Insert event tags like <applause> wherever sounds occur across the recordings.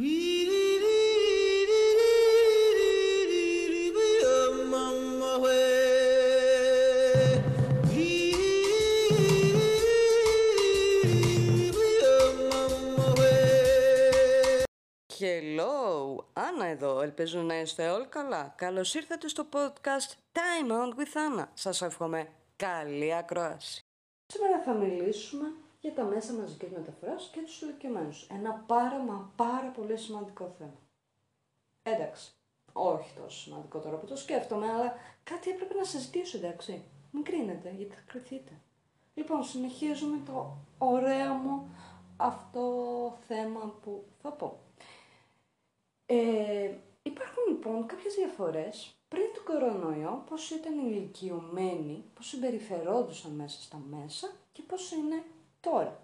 Hello, Άννα εδώ, ελπίζω να είστε όλοι καλά. Καλώς ήρθατε στο podcast Time Out with Anna. Σας εύχομαι καλή ακρόαση. Σήμερα θα μιλήσουμε για τα μέσα μαζικής μεταφοράς και τους ηλικιωμένους. Ένα πάρα μα πάρα πολύ σημαντικό θέμα. Εντάξει, όχι τόσο σημαντικό τώρα που το σκέφτομαι, αλλά κάτι έπρεπε να συζητήσω, εντάξει. Μην κρίνετε, γιατί θα κρυθείτε. Λοιπόν, συνεχίζουμε το ωραίο μου αυτό θέμα που θα πω. Ε, υπάρχουν λοιπόν κάποιες διαφορές πριν του κορονοϊό, πώς ήταν ηλικιωμένοι, πώς συμπεριφερόντουσαν μέσα στα μέσα και πώς είναι τώρα.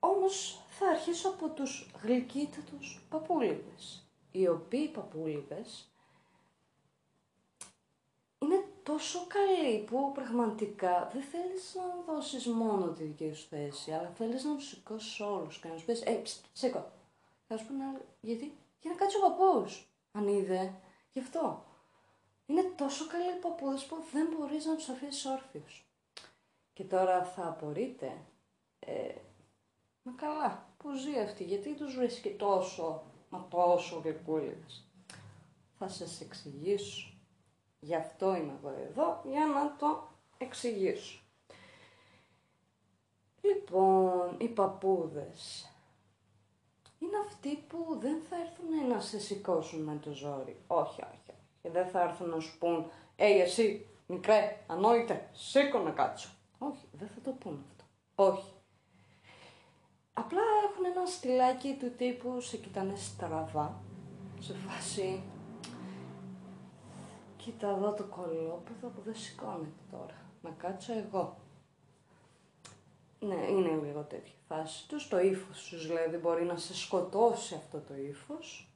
Όμως θα αρχίσω από τους γλυκύτατους παππούλιδες, οι οποίοι παππούλιδες είναι τόσο καλοί που πραγματικά δεν θέλεις να δώσεις μόνο τη δική σου θέση, αλλά θέλεις να τους σηκώσεις όλους και να σου πεις «Ε, σήκω, θα σου πούνε γιατί, για να κάτσει ο παππούς, αν είδε. Γι' αυτό. Είναι τόσο καλοί οι παππούδες που δεν μπορείς να τους αφήσεις όρθιους. Και τώρα θα απορείτε, ε, μα καλά, πώς ζει αυτή, γιατί τους βρίσκει τόσο, μα τόσο γλυκούλιδες. Θα σας εξηγήσω. Γι' αυτό είμαι εγώ εδώ, για να το εξηγήσω. Λοιπόν, οι παππούδες είναι αυτοί που δεν θα έρθουν να σε σηκώσουν με το ζόρι. Όχι, όχι. Και δεν θα έρθουν να σου πούν «Ει εσύ, μικρέ, ανόητε, σήκω να κάτσω». Όχι, δεν θα το πούν αυτό. Όχι. Απλά έχουν ένα στυλάκι του τύπου σε κοιτάνε στραβά, σε φάση Κοίτα εδώ το κολόπεδο που δεν σηκώνεται τώρα. Να κάτσω εγώ. Ναι, είναι λίγο τέτοια φάση τους. Το ύφος τους δηλαδή μπορεί να σε σκοτώσει αυτό το ύφος.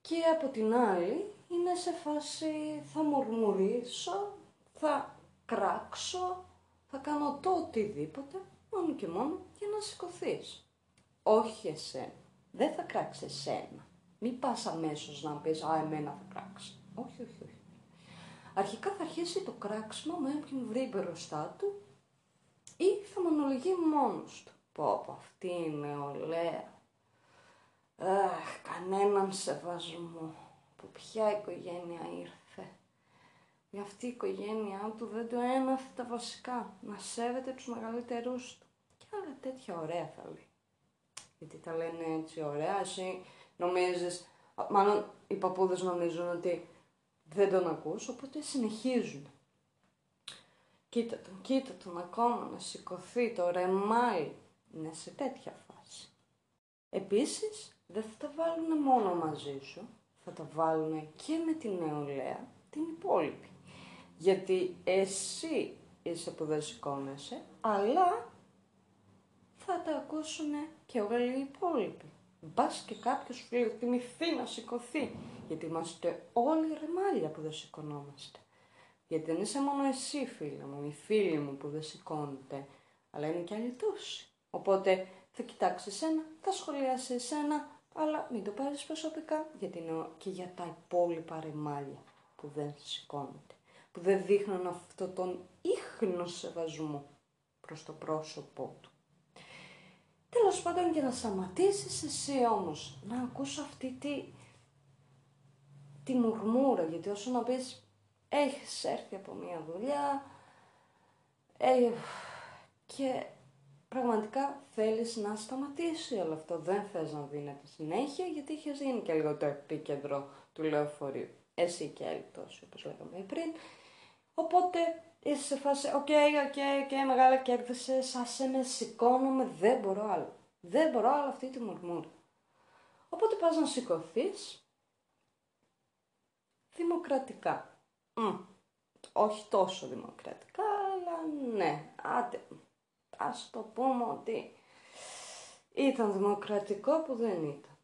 Και από την άλλη είναι σε φάση θα μουρμουρίσω, θα κράξω, θα κάνω το οτιδήποτε, μόνο και μόνο για να σηκωθείς. Όχι εσένα. Δεν θα κράξεις εσένα. Μην πας αμέσως να πεις «Α, εμένα θα κράξει». Όχι, όχι, όχι. Αρχικά θα αρχίσει το κράξιμο με όποιον βρει μπροστά του ή θα μονολογεί μόνος του. Πω, πω, αυτή είναι ολέα. Αχ, κανέναν σεβασμό. Που ποια οικογένεια ήρθε. Για αυτή η οικογένειά του δεν του έμαθε τα βασικά. Να σέβεται τους μεγαλύτερούς του. Και άλλα τέτοια ωραία θα λέει. Γιατί τα λένε έτσι ωραία, εσύ νομίζεις, μάλλον οι παππούδες νομίζουν ότι δεν τον ακούς, οπότε συνεχίζουν. Κοίτα τον, κοίτα τον ακόμα να σηκωθεί το ρεμάλι. Είναι σε τέτοια φάση. Επίσης, δεν θα τα βάλουν μόνο μαζί σου, θα τα βάλουν και με την νεολαία, την υπόλοιπη. Γιατί εσύ είσαι που δεν σηκώνεσαι, αλλά θα τα ακούσουν και όλοι οι υπόλοιποι. Μπας και κάποιος θυμηθεί να σηκωθεί, γιατί είμαστε όλοι ρεμάλια που δεν σηκωνόμαστε. Γιατί δεν είσαι μόνο εσύ φίλε μου, οι φίλοι μου που δεν σηκώνεται, αλλά είναι και άλλοι τόσοι. Οπότε θα κοιτάξεις εσένα, θα σχολιάσεις εσένα, αλλά μην το πάρεις προσωπικά, γιατί είναι και για τα υπόλοιπα ρεμάλια που δεν σηκώνεται, που δεν δείχνουν αυτό τον ίχνο σεβασμό προς το πρόσωπό του. Τέλος πάντων και να σταματήσεις εσύ όμως να ακούς αυτή τη, τη μουρμούρα, γιατί όσο να πεις έχεις έρθει από μια δουλειά ε, και πραγματικά θέλεις να σταματήσει όλο αυτό. Δεν θες να δίνεται συνέχεια γιατί είχες γίνει και λίγο το επίκεντρο του λεωφορείου. Εσύ και άλλοι τόσοι όπως λέγαμε πριν. Οπότε είσαι σε φάση, OK, OK, και μεγάλα κέρδισες, άσε με, σηκώνομαι, δεν μπορώ άλλο. Δεν μπορώ άλλο αυτή τη μουρμούρα. Οπότε πας να σηκωθείς δημοκρατικά. Mm. Όχι τόσο δημοκρατικά, αλλά ναι, άντε, ας το πούμε ότι ήταν δημοκρατικό που δεν ήταν.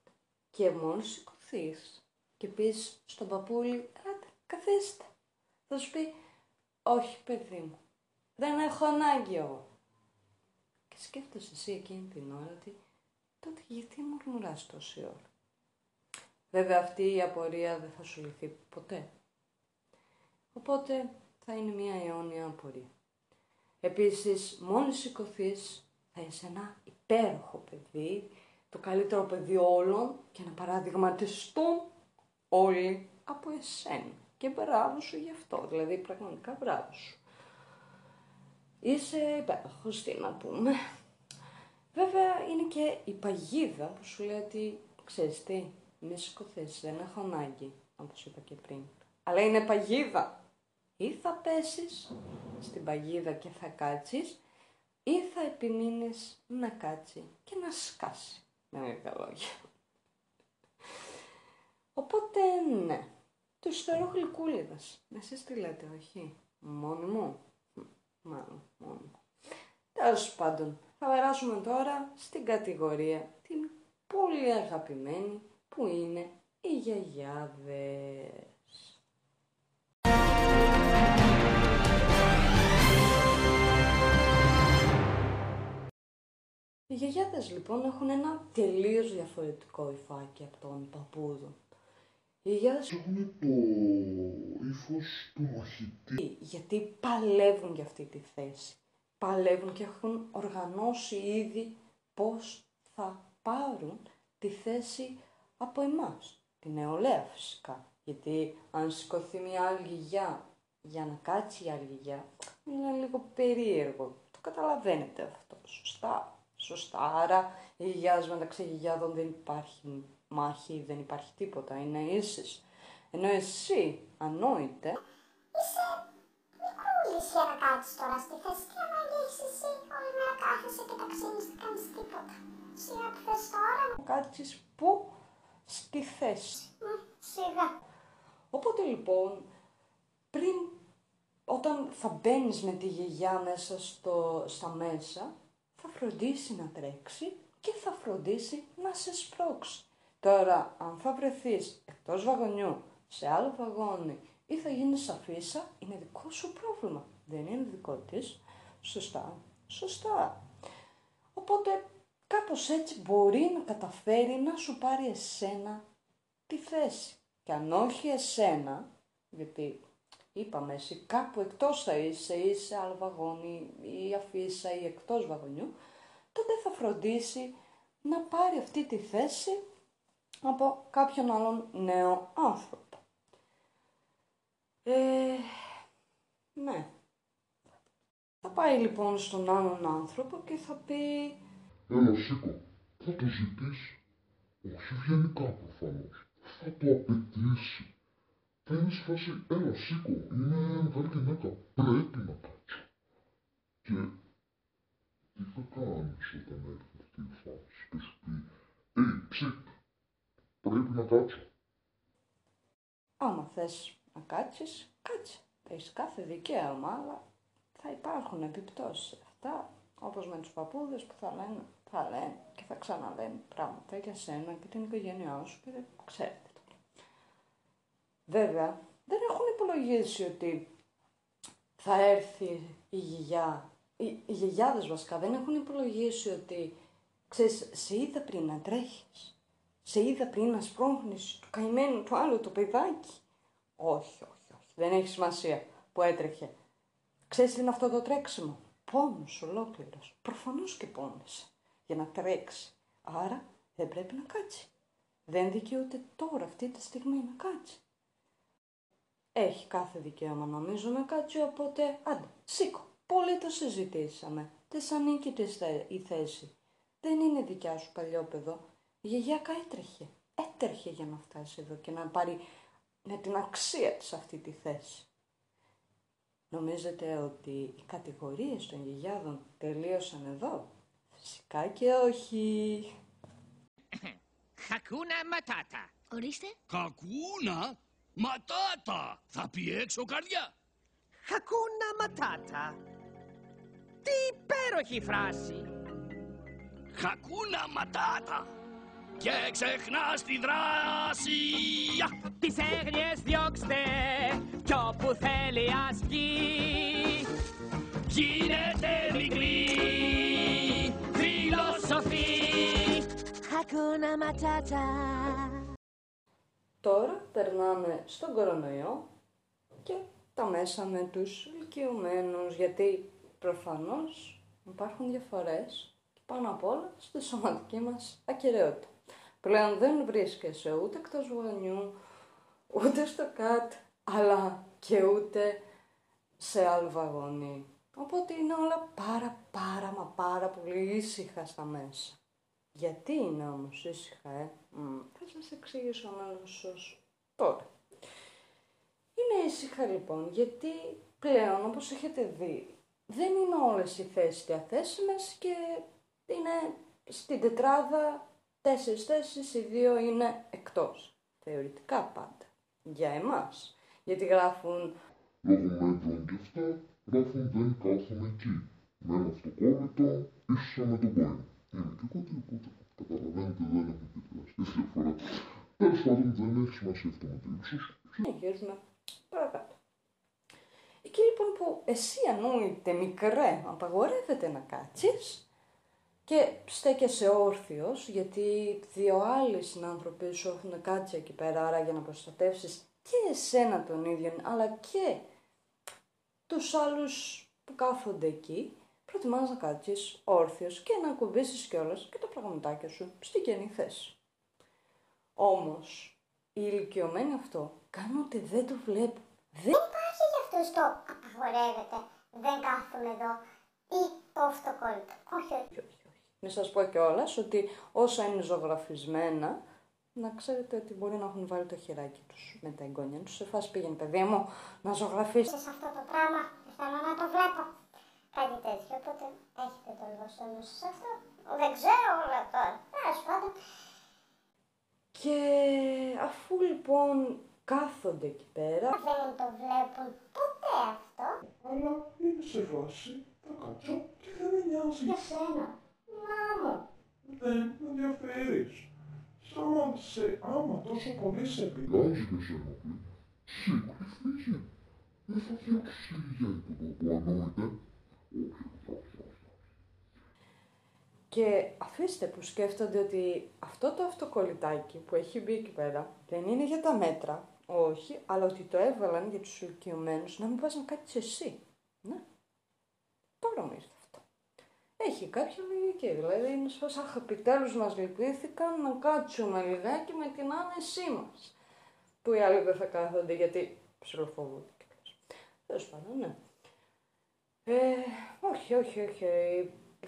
Και μόνο σηκωθείς και πεις στον παππούλι, άντε, καθίστε. Θα σου πει, όχι παιδί μου, δεν έχω ανάγκη εγώ. Και σκέφτεσαι εσύ εκείνη την ώρα ότι τότε γιατί μουρμουράς τόση ώρα. Βέβαια αυτή η απορία δεν θα σου λυθεί ποτέ. Οπότε θα είναι μια αιώνια απορία. Επίσης, μόλις σηκωθείς θα είσαι ένα υπέροχο παιδί, το καλύτερο παιδί όλων και να παραδειγματιστούν όλοι από εσένα. Και μπράβο σου γι' αυτό, δηλαδή πραγματικά μπράβο σου. Είσαι υπέροχος, τι να πούμε. Βέβαια είναι και η παγίδα που σου λέει ότι, ξέρεις τι, μη σηκωθείς, δεν έχω ανάγκη, όπως είπα και πριν. Αλλά είναι παγίδα. Ή θα πέσεις στην παγίδα και θα κάτσεις, ή θα επιμείνεις να κάτσει και να σκάσει. Με λίγα λόγια. Οπότε ναι, του θεωρώ γλυκούλιδας. Εσείς τι λέτε, όχι; Μόνοι μου; Μάλλον, μόνοι μου. Τέλος πάντων, θα περάσουμε τώρα στην κατηγορία την πολύ αγαπημένη που είναι οι γιαγιάδες. Οι γιαγιάδες λοιπόν έχουν ένα τελείως διαφορετικό υφάκι από τον παππούδο. Οι γιαγιάδες έχουν το ύφος του μαχητή. γιατί παλεύουν για αυτή τη θέση. Παλεύουν και έχουν οργανώσει ήδη πώς θα πάρουν τη θέση από εμάς. Την νεολαία φυσικά. Γιατί αν σηκωθεί μια άλλη γιαγιά για να κάτσει η άλλη γιαγιά, είναι λίγο περίεργο. Το καταλαβαίνετε αυτό, σωστά. Σωστά. Άρα οι γιαγιάδες μεταξύ γιαγιάδων δεν υπάρχει μάχη, δεν υπάρχει τίποτα. Είναι ίσες. Ενώ εσύ, ανόητε, Είσαι μικρούλης για να κάτσεις τώρα στη θέση και άμα λύσεις εσύ όλη μέρα κάθεσαι και ταξίνεις δεν κάνεις τίποτα. Σιγά που θες τώρα, κάτσεις πού στη θέση. μ, σιγά. Οπότε λοιπόν, πριν, όταν θα μπαίνεις με τη γιαγιά μέσα στο, στα μέσα, θα φροντίσει να τρέξει και θα φροντίσει να σε σπρώξει. Τώρα, αν θα βρεθείς εκτός βαγονιού, σε άλλο βαγόνι ή θα γίνεις αφίσα, είναι δικό σου πρόβλημα. Δεν είναι δικό της. Σωστά. Σωστά. Οπότε, κάπως έτσι μπορεί να καταφέρει να σου πάρει εσένα τη θέση. Και αν όχι εσένα, γιατί είπαμε εσύ κάπου εκτός θα είσαι ή σε άλλο βαγόνι ή αφίσα ή εκτός βαγονιού, τότε θα φροντίσει να πάρει αυτή τη θέση από κάποιον άλλον νέο άνθρωπο. Ε, ναι. Θα πάει λοιπόν στον άλλον άνθρωπο και θα πει Έλα σήκω. Θα το ζητήσει. Όχι ευγενικά προφανώς. Θα το απαιτήσει. Θα είναι σε φάση, έλα σήκω. Είμαι μεγάλη γυναίκα. Πρέπει να κάτσω. Και τι θα κάνεις όταν έρθει αυτή η φάση και σου πει, «Ει, ψικ, πρέπει να κάτσω». άμα θες να κάτσεις, κάτσε. Έχεις κάθε δικαίωμα, αλλά θα υπάρχουν επιπτώσεις σε αυτά, όπως με τους παππούδες που θα λένε, θα λένε και θα ξαναλένε πράγματα για σένα και την οικογένειά σου και δεν ξέρετε. το. Βέβαια, δεν έχουν υπολογίσει ότι θα έρθει η γιαγιά, οι, οι γιαγιάδες βασικά δεν έχουν υπολογίσει ότι, ξέρεις, σε είδα πριν να τρέχεις, σε είδα πριν να σπρώχνεις του καημένου του άλλου το παιδάκι. Όχι, όχι, όχι, δεν έχει σημασία που έτρεχε. Ξέρεις τι είναι αυτό το τρέξιμο; Πόνος ολόκληρος. Προφανώς και πόνεσαι για να τρέξει. Άρα δεν πρέπει να κάτσει. Δεν δικαιούται τώρα αυτή τη στιγμή να κάτσει. Έχει κάθε δικαίωμα νομίζω να κάτσει, οπότε άντε, σήκω. Πολύ το συζητήσαμε. Δεν σ' ανήκει της θε- η θέση. Δεν είναι δικιά σου παλιόπαιδο. Η γιαγιάκα έτρεχε. Έτρεχε για να φτάσει εδώ και να πάρει με την αξία της αυτή τη θέση. Νομίζετε ότι οι κατηγορίες των γιαγιάδων τελείωσαν εδώ; Φυσικά και όχι. <clears throat> Χακούνα ματάτα. Ορίστε. Κακούνα, ματάτα, θα πει έξω καρδιά. Χακούνα ματάτα. Τι υπέροχη φράση. Χακούνα ματάτα και ξεχνάς τη δράση. Τις έγνοιες διώξτε κι όπου θέλει ασκεί. Γίνεται μικρή φιλοσοφή. Hakuna Matata. Τώρα περνάμε στον κορονοϊό και τα μέσα με τους ηλικιωμένους, γιατί προφανώς υπάρχουν διαφορές και πάνω απ' όλα στη σωματική μας ακυρεότητα. Πλέον δεν βρίσκεσαι ούτε εκτός βαγανιού, ούτε στο κατ, αλλά και ούτε σε άλλο βαγόνι. Οπότε είναι όλα πάρα πάρα μα πάρα πολύ ήσυχα στα μέσα. Γιατί είναι όμως ήσυχα, ε; Μ, θα σας εξηγήσω αμέσως τώρα. Είναι ήσυχα λοιπόν, γιατί πλέον όπως έχετε δει, δεν είναι όλες οι θέσεις διαθέσιμες και είναι στην τετράδα τέσσερις θέσεις, οι δύο είναι εκτός. Θεωρητικά πάντα. Για εμάς. Γιατί γράφουν Λόγω μέτρων και αυτά, γράφουν δεν κάθομαι εκεί. Με ένα αυτοκόλλητο, ίσα με τον πόη. Είμαι και εγώ και οπότε καταλαβαίνετε δεν έχω και τεράστια διαφορά. Τέλος πάντων δεν έχει σημασία αυτό με το ύψος. συνεχίζουμε παρακάτω. Εκεί λοιπόν που εσύ ανόητε μικρέ απαγορεύεται να κάτσεις και στέκεσαι όρθιος γιατί δύο άλλοι συνάνθρωποι σου έχουν κάτσει εκεί πέρα άρα για να προστατεύσεις και εσένα τον ίδιο αλλά και τους άλλους που κάθονται εκεί προτιμάς να κάτσεις όρθιος και να ακουμπήσεις κιόλας και τα πραγματάκια σου στη καινή θέση. Όμως, οι ηλικιωμένοι αυτό κάνουν ότι δεν το βλέπουν. Δεν Υπάρχει για αυτούς το απαγορεύεται, δεν κάθομαι εδώ ή το αυτοκόλλητο. Όχι, όχι. Όχι, όχι. Να σας πω κιόλας ότι όσα είναι ζωγραφισμένα, να ξέρετε ότι μπορεί να έχουν βάλει το χεράκι τους με τα εγγόνια τους. Σε φάση πήγαινε παιδί μου να ζωγραφίσει. Σε αυτό το πράγμα θέλω να το βλέπω. Κάτι τέτοιο, οπότε έχετε το λίγο στο νου σας αυτό. Δεν ξέρω όλα τώρα. Τέλος πάντων, Και αφού λοιπόν κάθονται εκεί πέρα, δεν το βλέπουν ποτέ αυτό. Αλλά είναι σε βάση, θα κάτσω και δεν με νοιάζει. Για σένα. Μάμα. Δεν με ενδιαφέρεις. Σαν σε άμα τόσο πολύ σε πειράζει και σε ενοχλεί, σίγουρα φύγε. Δεν θα διώξεις τη γιαγιά του που ανόητε. Όχι, όχι, όχι, όχι. Και αφήστε που σκέφτονται ότι αυτό το αυτοκολλητάκι που έχει μπει εκεί πέρα δεν είναι για τα μέτρα, όχι, αλλά ότι το έβαλαν για τους ηλικιωμένους να μην πας να κάτσεις εσύ. Ναι. Τώρα μου ήρθε αυτό. Έχει κάποια λογική, δηλαδή είναι σαν αχ, επιτέλους μας λυπήθηκαν να κάτσουμε λιγάκι με την άνεσή μας. Που οι άλλοι δεν θα κάθονται γιατί ψηλοφοβούνται κιόλας. Τέλος πάντων, ναι. Ε, όχι, όχι, όχι.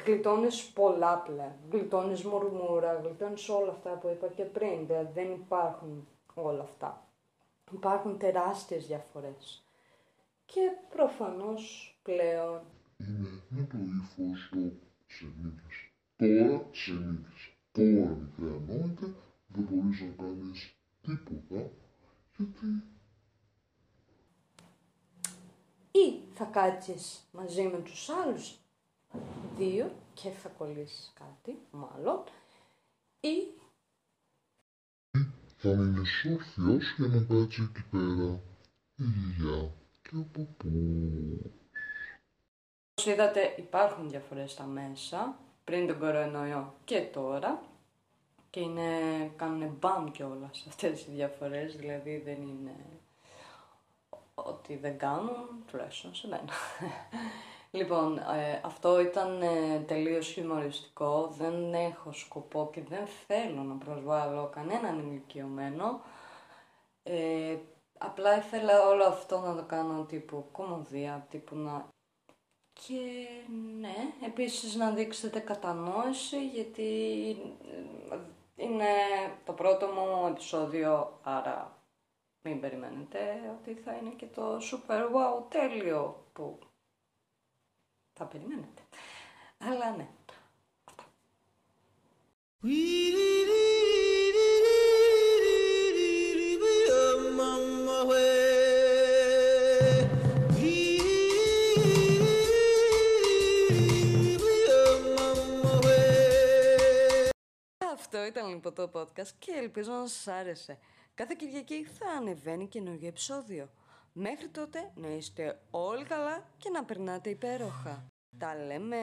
Γλιτώνεις πολλά πλέον. Γλιτώνεις μουρμούρα, γλιτώνεις όλα αυτά που είπα και πριν. Δηλαδή δεν υπάρχουν όλα αυτά. Υπάρχουν τεράστιες διαφορές. Και προφανώς πλέον Είναι με το ύφος το σε νίκησε. Τώρα σε νίκησε. Τώρα μικρέ ανόητε, δεν μπορείς να κάνεις τίποτα, γιατί ή θα κάτσεις μαζί με τους άλλους δύο και θα κολλήσεις κάτι, μάλλον, ή θα μείνεις όρθιος για να κάτσεις εκεί πέρα η γιαγιά και ο παππούς. Όπως είδατε υπάρχουν διαφορές στα μέσα, πριν τον κορονοϊό και τώρα. Και είναι, κάνουν μπαμ κιόλας αυτές οι διαφορές, δηλαδή δεν είναι ότι δεν κάνουν, τουλάχιστον σε μένα. <laughs> λοιπόν, ε, αυτό ήταν ε, τελείως χιουμοριστικό, δεν έχω σκοπό και δεν θέλω να προσβάλλω κανέναν ηλικιωμένο. Ε, απλά ήθελα όλο αυτό να το κάνω τύπου κομμωδία, τύπου να και ναι, επίσης να δείξετε κατανόηση γιατί ε, είναι το πρώτο μου επεισόδιο, άρα μην περιμένετε ότι θα είναι και το super wow τέλειο που θα περιμένετε. Αλλά ναι. Αυτό λοιπόν το podcast και ελπίζω να σας άρεσε. Κάθε Κυριακή θα ανεβαίνει καινούργιο επεισόδιο. Μέχρι τότε να είστε όλοι καλά και να περνάτε υπέροχα. Τα λέμε!